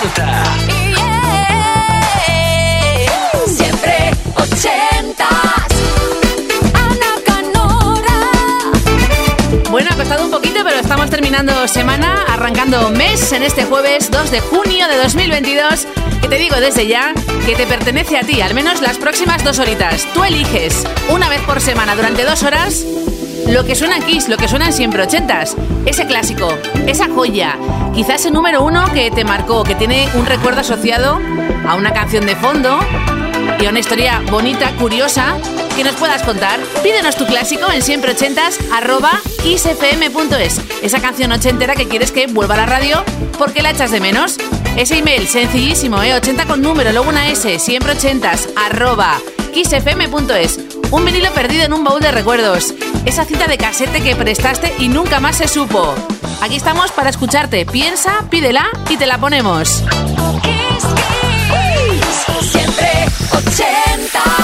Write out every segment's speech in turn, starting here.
Disfruta. Siempre ochentas. Ana Canora. Bueno, ha costado un poquito, pero estamos terminando semana, arrancando mes en este jueves 2 de junio de 2022. Que te digo desde ya que te pertenece a ti, al menos las próximas dos horitas. Tú eliges una vez por semana durante dos horas lo que suena en Kiss, lo que suenan siempre ochentas. Ese clásico, esa joya, quizás ese número uno que te marcó, que tiene un recuerdo asociado a una canción de fondo y a una historia bonita, curiosa, que nos puedas contar. Pídenos tu clásico en siempre ochentas arroba kissfm.es. Esa canción ochentera que quieres que vuelva a la radio porque la echas de menos. Ese email sencillísimo, ¿eh? 80 con número, luego una S, siempre ochentas arroba kissfm.es. Un vinilo perdido en un baúl de recuerdos. Esa cinta de casete que prestaste y nunca más se supo. Aquí estamos para escucharte. Piensa, pídela y te la ponemos. Kiss, kiss. Siempre 80.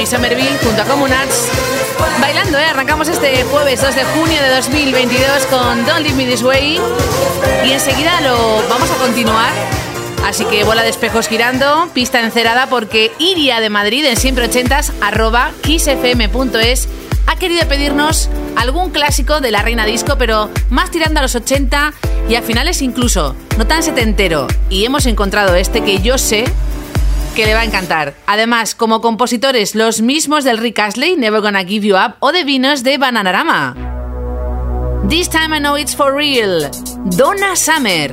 Jimmy Somerville junto a Comunats. Bailando, ¿eh? Arrancamos este jueves 2 de junio de 2022 con Don't Leave Me This Way. Y enseguida lo vamos a continuar. Así que bola de espejos girando, pista encerada porque Iria de Madrid en siempre ochentas arroba kissfm.es ha querido pedirnos algún clásico de la reina disco, pero más tirando a los 80 y a finales incluso, no tan setentero. Y hemos encontrado este que yo sé que le va a encantar. Además, como compositores, los mismos del Rick Astley, Never Gonna Give You Up, o de Vinos de Bananarama. This time I know it's for real. Donna Summer.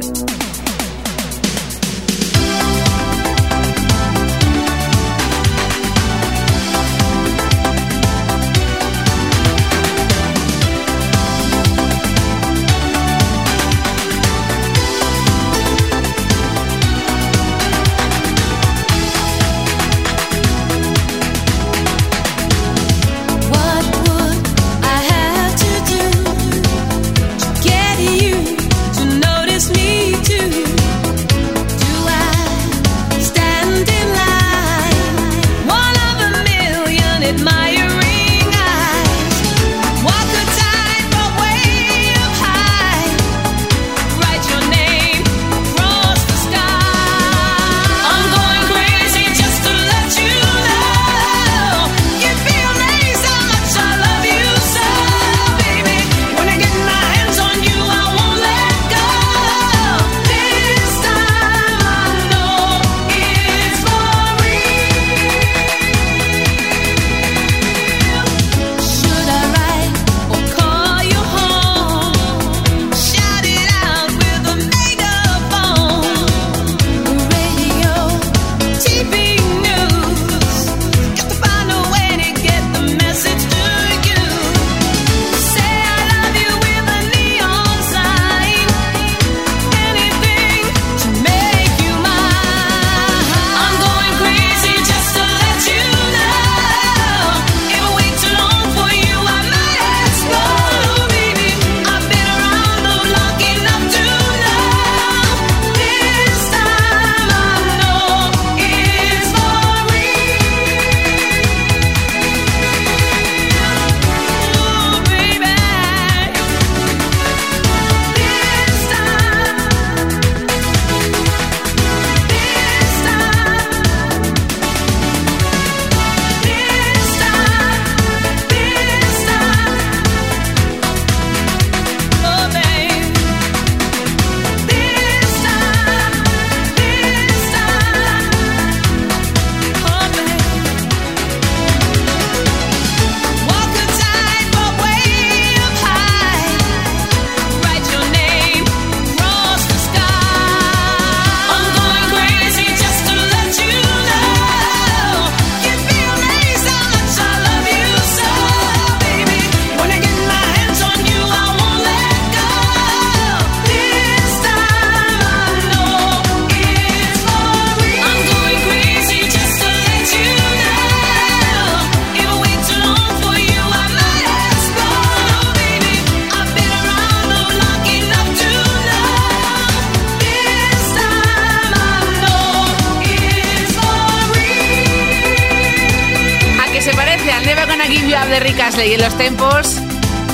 Y en los tempos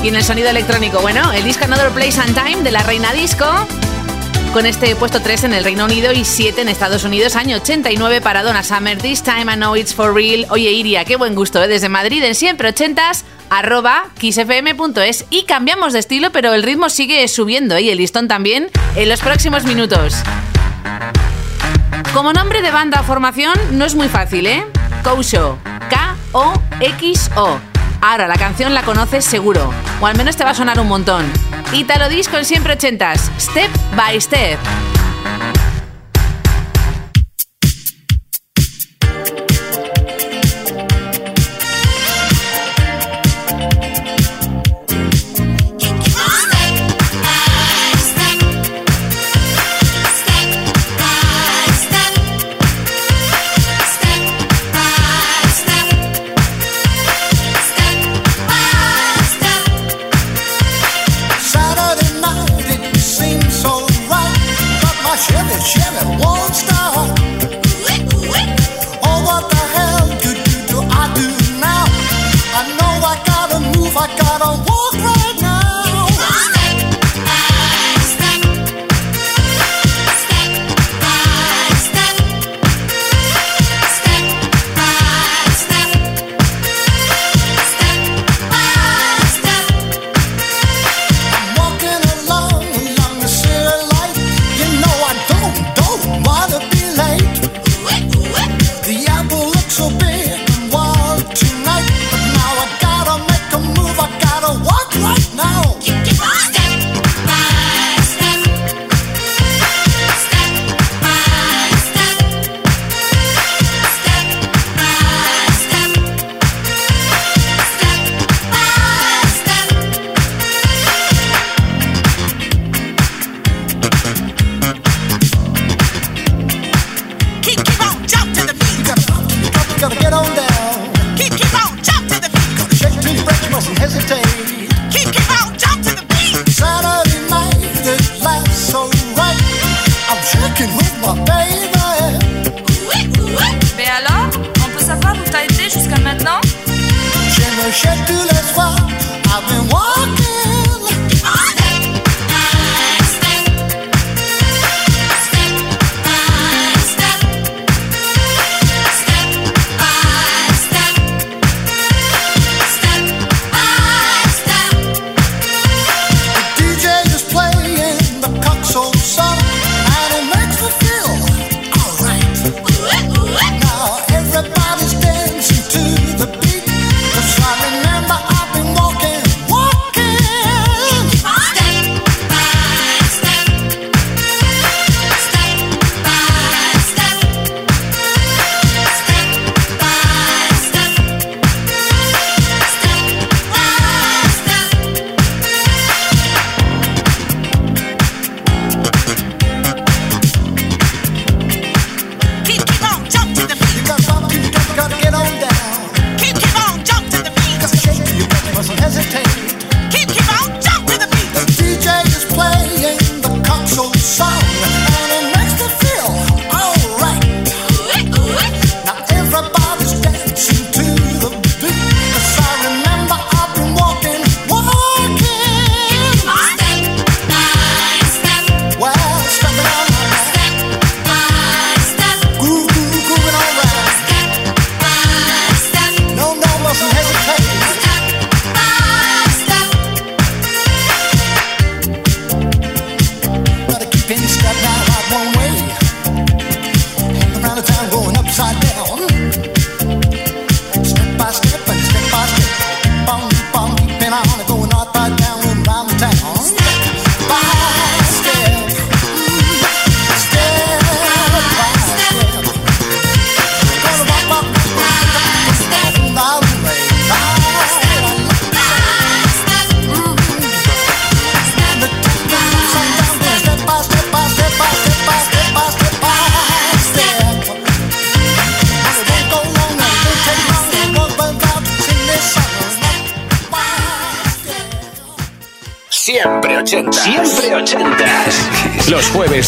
y en el sonido electrónico. Bueno, el disco Another Place and Time de la Reina Disco, con este puesto 3 en el Reino Unido y 7 en Estados Unidos, año 89 para Donna Summer. This time I know it's for real. Oye, Iria, qué buen gusto, ¿eh? Desde Madrid en siempre 80s, arroba kissfm.es. Y cambiamos de estilo, pero el ritmo sigue subiendo ¿eh? y el listón también en los próximos minutos. Como nombre de banda o formación no es muy fácil, ¿eh? Kousho. K-O-X-O. Ahora, la canción la conoces seguro, o al menos te va a sonar un montón. Italo Disco en siempre ochentas, Step by Step.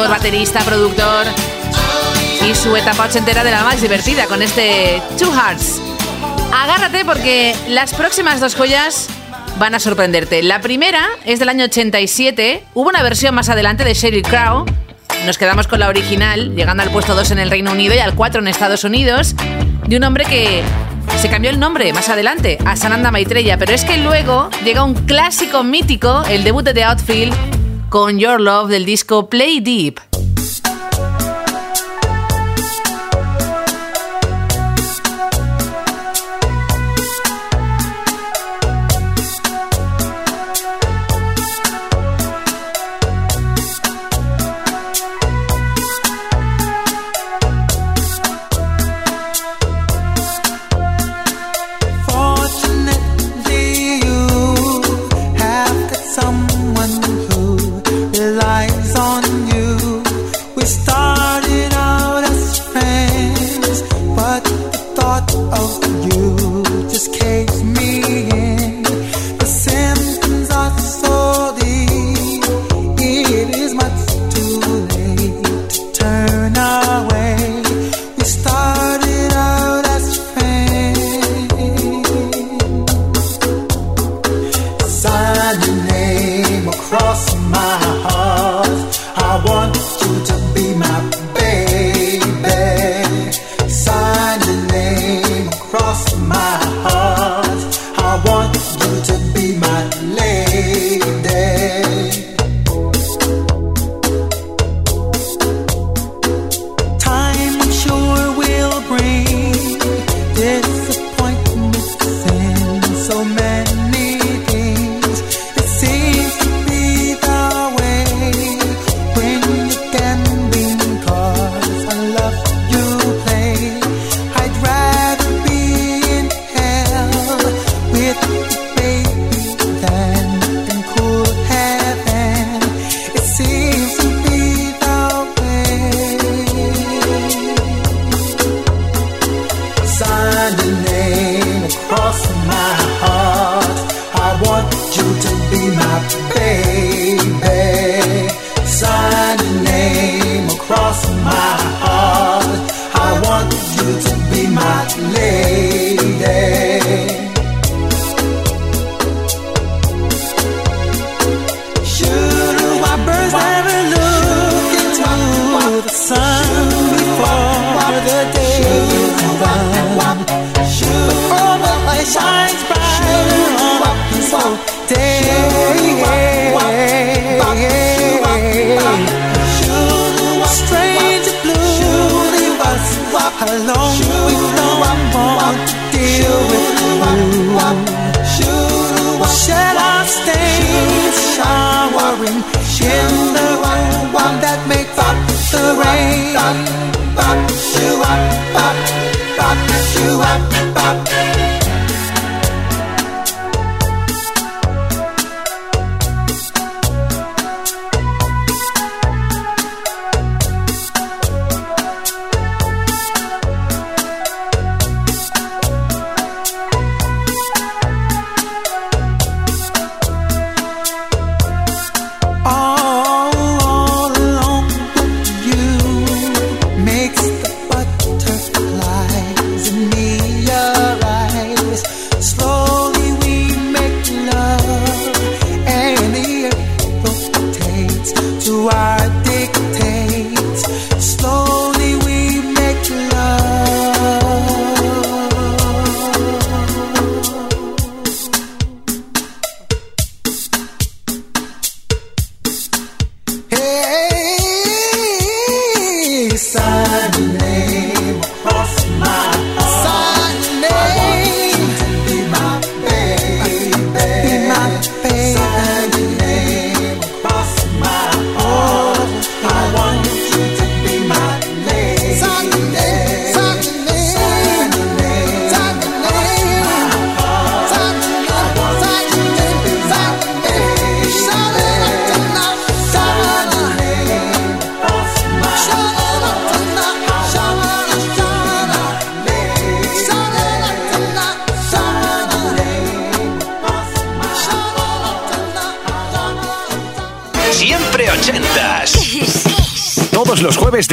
baterista, productor y su etapa ochentera de la más divertida con este Two Hearts. Agárrate porque las próximas dos joyas van a sorprenderte. La primera es del año 87, hubo una versión más adelante de Sheryl Crow. Nos quedamos con la original, llegando al puesto 2 en el Reino Unido y al 4 en Estados Unidos, de un hombre que se cambió el nombre más adelante a Sananda Maitreya, pero es que luego llega un clásico mítico, el debut de The Outfield, con Your Love del disco Play Deep.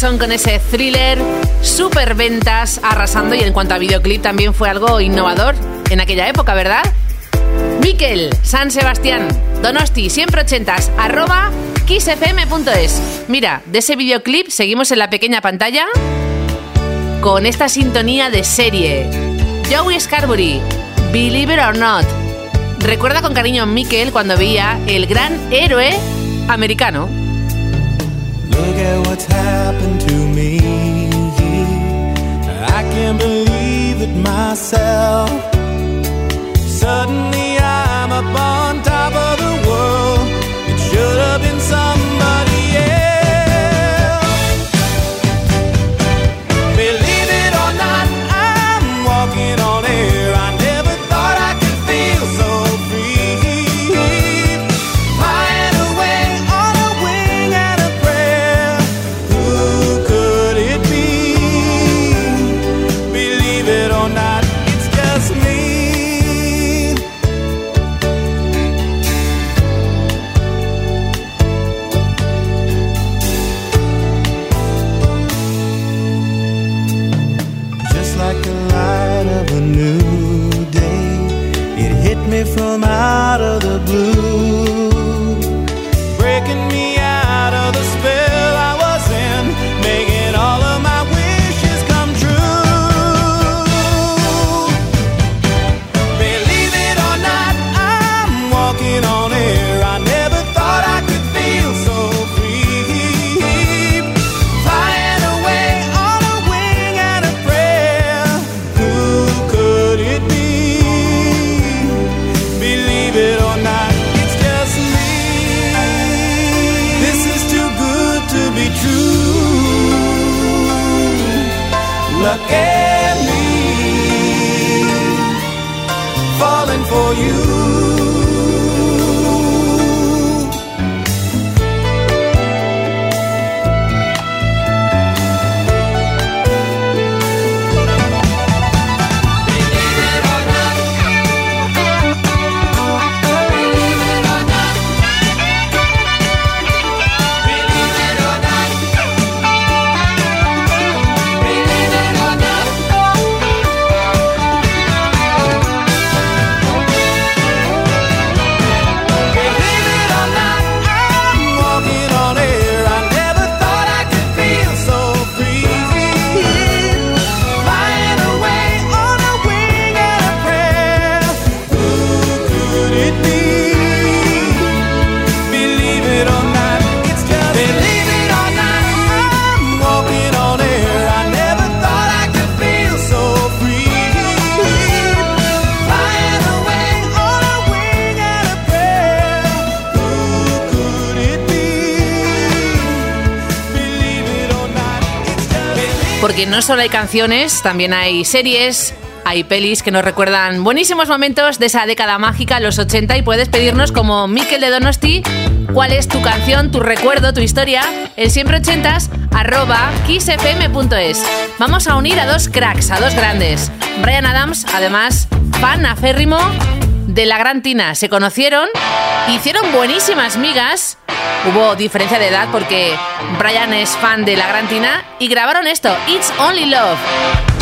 Manson con ese thriller, super ventas, arrasando y en cuanto a videoclip también fue algo innovador en aquella época, ¿verdad? Miquel, San Sebastián, Donosti, siempre ochentas, arroba kissfm.es. Mira, de ese videoclip seguimos en la pequeña pantalla con esta sintonía de serie. Joey Scarbury, Believe It or Not. Recuerda con cariño a Miquel cuando veía el gran héroe americano. what's happened to me. I can't believe it myself. Suddenly I'm up on top of the world. It should have been somebody. Look no solo hay canciones, también hay series, hay pelis que nos recuerdan buenísimos momentos de esa década mágica, los 80, y puedes pedirnos como Mikel de Donosti cuál es tu canción, tu recuerdo, tu historia, en siempre ochentas arroba kissfm.es. Vamos a unir a dos cracks, a dos grandes. Brian Adams, además, fan aférrimo de la Gran Tina. Se conocieron, hicieron buenísimas migas. Hubo diferencia de edad porque Brian es fan de la Gran Tina y grabaron esto, It's Only Love.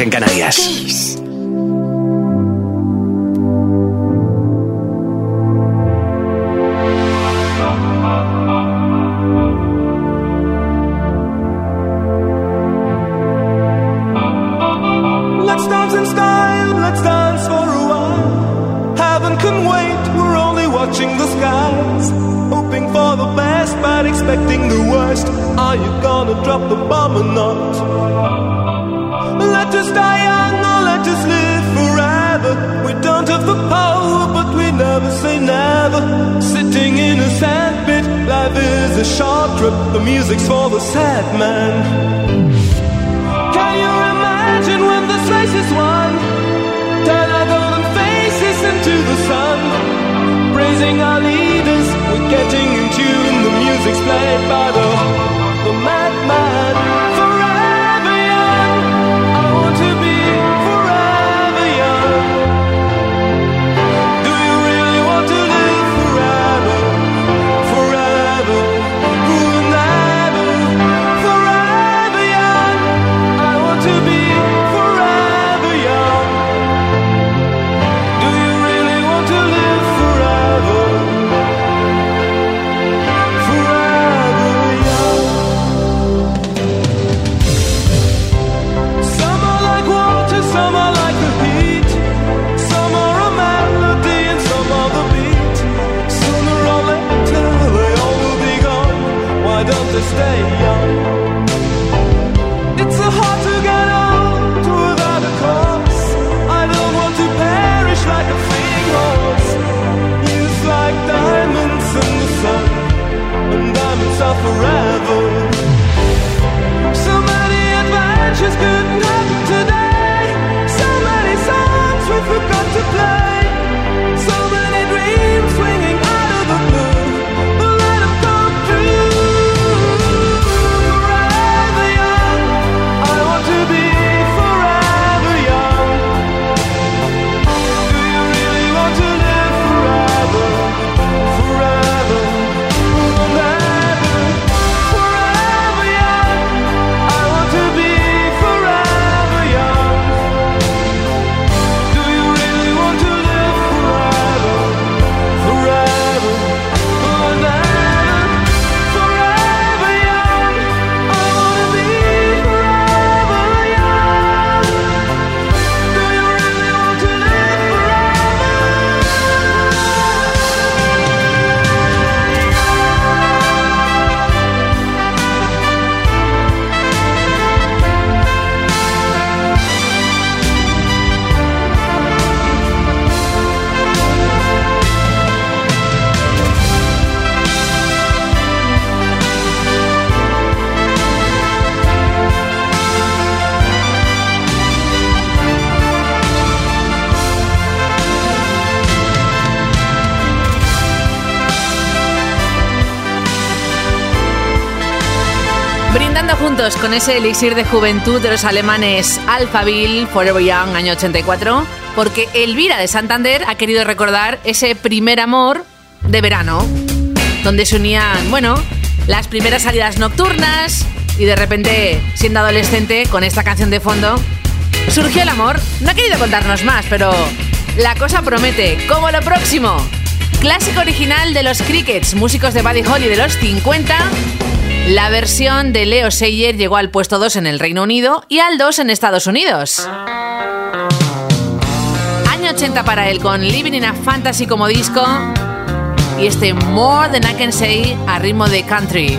en Canarias. music's for the sad man. ese elixir de juventud de los alemanes Alphaville, Forever Young, año 84, porque Elvira de Santander ha querido recordar ese primer amor de verano, donde se unían, bueno, las primeras salidas nocturnas y de repente, siendo adolescente, con esta canción de fondo, surgió el amor. No ha querido contarnos más, pero la cosa promete, como lo próximo. Clásico original de los Crickets, músicos de Buddy Holly de los 50 la versión de Leo Sayer llegó al puesto 2 en el Reino Unido y al 2 en Estados Unidos. Año 80 para él con Living in a Fantasy como disco y este More Than I Can Say a ritmo de country.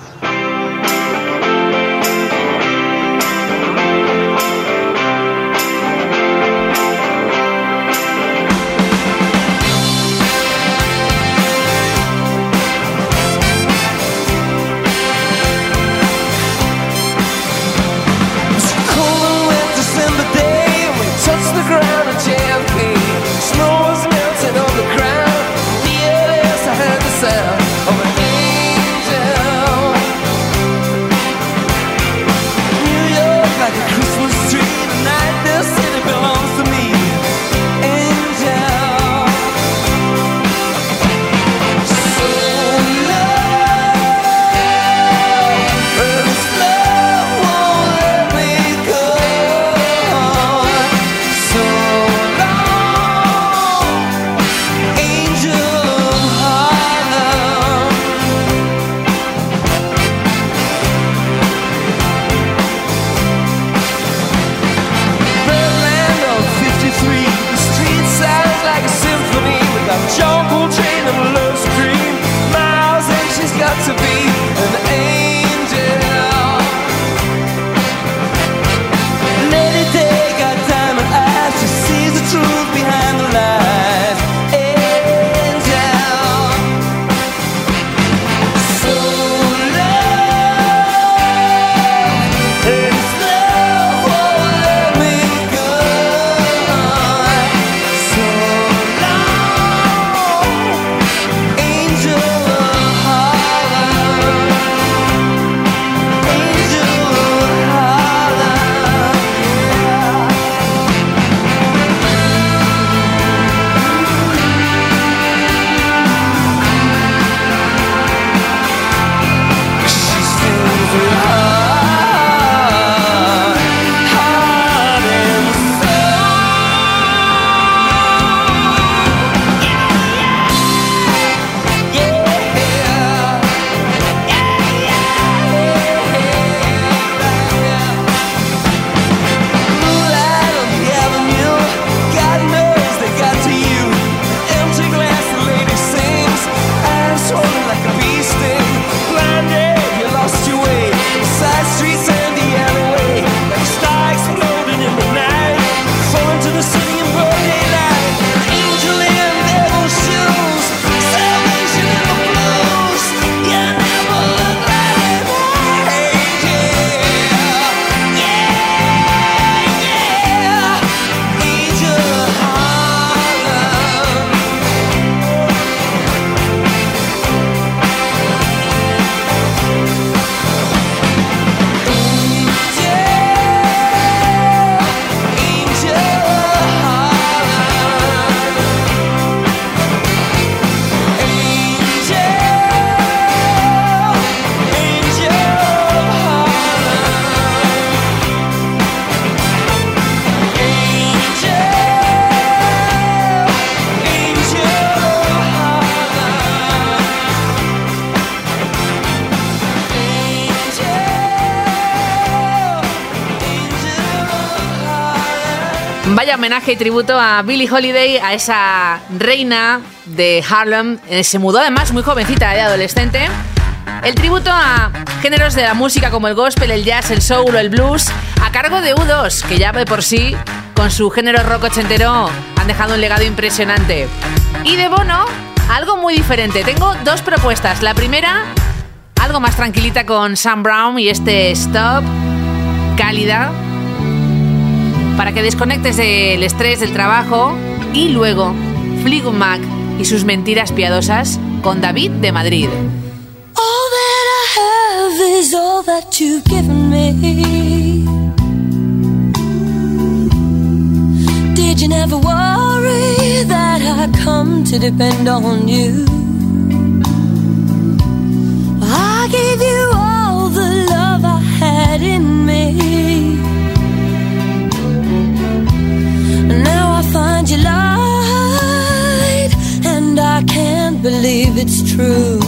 Homenaje y tributo a Billie Holiday, a esa reina de Harlem. Eh, Se mudó además muy jovencita, de adolescente. El tributo a géneros de la música como el gospel, el jazz, el soul o el blues, a cargo de U2, que ya de por sí, con su género rock ochentero, han dejado un legado impresionante. Y de Bono, algo muy diferente. Tengo dos propuestas. La primera, algo más tranquilita con Sam Brown y este Stop, cálida, para que desconectes del estrés del trabajo. Y luego, Fleetwood y sus mentiras piadosas con David de Madrid. Did you never worry that I come to depend on you? I gave you all the love I had in me. it's true.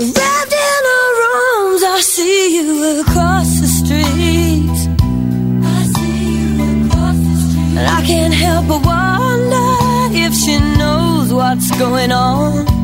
Wrapped in her arms, I see you across the street. I see you across the street. And I can't help but wonder if she knows what's going on.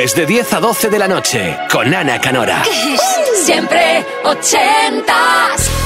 jueves de 10 a 12 de la noche con Ana Canora. Siempre ochentas.